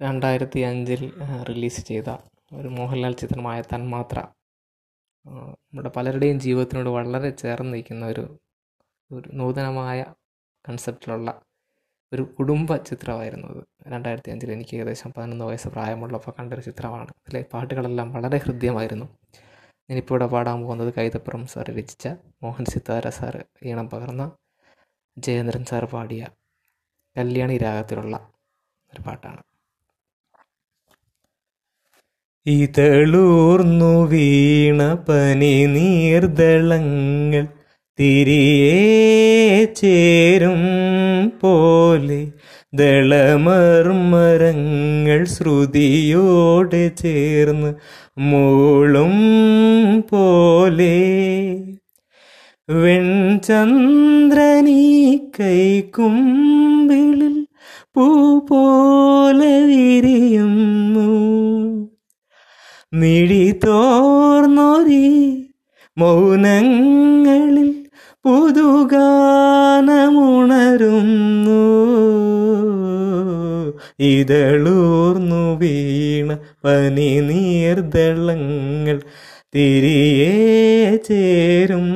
രണ്ടായിരത്തി അഞ്ചിൽ റിലീസ് ചെയ്ത ഒരു മോഹൻലാൽ ചിത്രമായ തന്മാത്ര. നമ്മുടെ പലരുടെയും ജീവിതത്തിനോട് വളരെ ചേർന്ന് നിൽക്കുന്ന ഒരു ഒരു നൂതനമായ കൺസെപ്റ്റിലുള്ള ഒരു കുടുംബ ചിത്രമായിരുന്നു അത്. രണ്ടായിരത്തി അഞ്ചിൽ എനിക്ക് ഏകദേശം പതിനൊന്ന് വയസ്സ് പ്രായമുള്ളപ്പോൾ കണ്ടൊരു ചിത്രമാണ്. അതിലെ പാട്ടുകളെല്ലാം വളരെ ഹൃദ്യമായിരുന്നു. ഞാനിപ്പോൾ ഇവിടെ പാടാൻ പോകുന്നത് കൈതപ്പുറം സാർ രചിച്ച മോഹൻ സിത്താര സാർ ഈണം പകർന്ന ജയേന്ദ്രൻ സാർ പാടിയ കല്യാണി രാഗത്തിലുള്ള ഒരു പാട്ടാണ്. ഇതളൂർന്നു വീണ പനി നീർദളങ്ങൾ തിരിയെ ചേരും പോലെ ദളമർമരങ്ങൾ ശ്രുതിയോടെ ചേർന്ന് മൂളും പോലെ. വെൺചന്ദ്രനീ കൈക്കുമ്പിളിൽ പൂ പോലെ വിരിയുന്നു മിഴി തോർന്നൊരി മൗനങ്ങളിൽ പുതുഗാനമുണരുന്നു. ഇതളൂർന്നു വീണ പനി നീർദളങ്ങൾ തിരിയെ ചേരും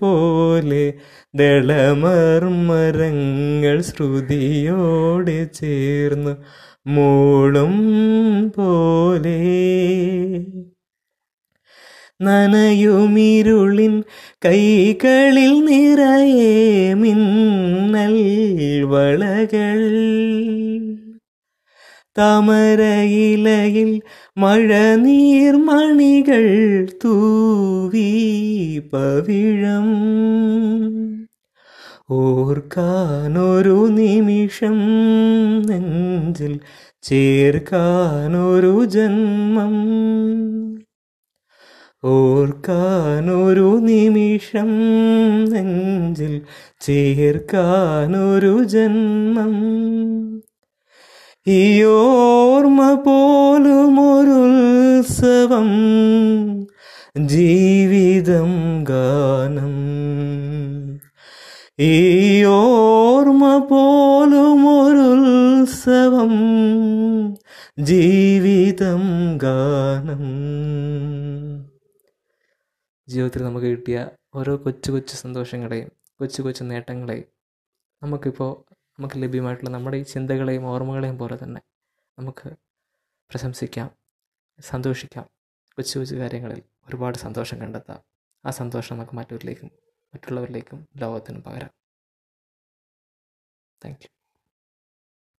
പോലെ ദളമർമരങ്ങൾ ശ്രുതിയോടെ ചേർന്നു മൂളും പോലെ. നനയുമിരുളിൻ കൈകളിൽ നിറയേ മിന്നൽ വളകൾ താമരയിലയിൽ മഴനീർമണികൾ തൂവി പവിഴം. ഓർക്കാനൊരു നിമിഷം നെഞ്ചിൽ ചേർക്കാനൊരു ജന്മം. ഓർക്കാനൊരു നിമിഷം നെഞ്ചിൽ ചേർക്കാനൊരു ജന്മം. ഈ ഓർമ്മ പോലും ഒരുത്സവം ജീവിതം ഗാനം. ഈ ഓർമ്മ പോലും ഒരുത്സവം ജീവിതം ഗാനം. ജീവിതത്തിൽ നമുക്ക് കിട്ടിയ ഓരോ കൊച്ചു കൊച്ചു സന്തോഷങ്ങളെയും കൊച്ചു കൊച്ചു നേട്ടങ്ങളെയും നമുക്കിപ്പോൾ നമുക്ക് ലഭ്യമായിട്ടുള്ള നമ്മുടെ ഈ ചിന്തകളെയും ഓർമ്മകളെയും പോലെ തന്നെ നമുക്ക് പ്രശംസിക്കാം സന്തോഷിക്കാം. കൊച്ചു കൊച്ചു കാര്യങ്ങളിൽ ഒരുപാട് സന്തോഷം കണ്ടെത്താം. ആ സന്തോഷം നമുക്ക് മറ്റവരിലേക്കും മറ്റുള്ളവരിലേക്കും ലോകത്തിനും പകരാം. Thank you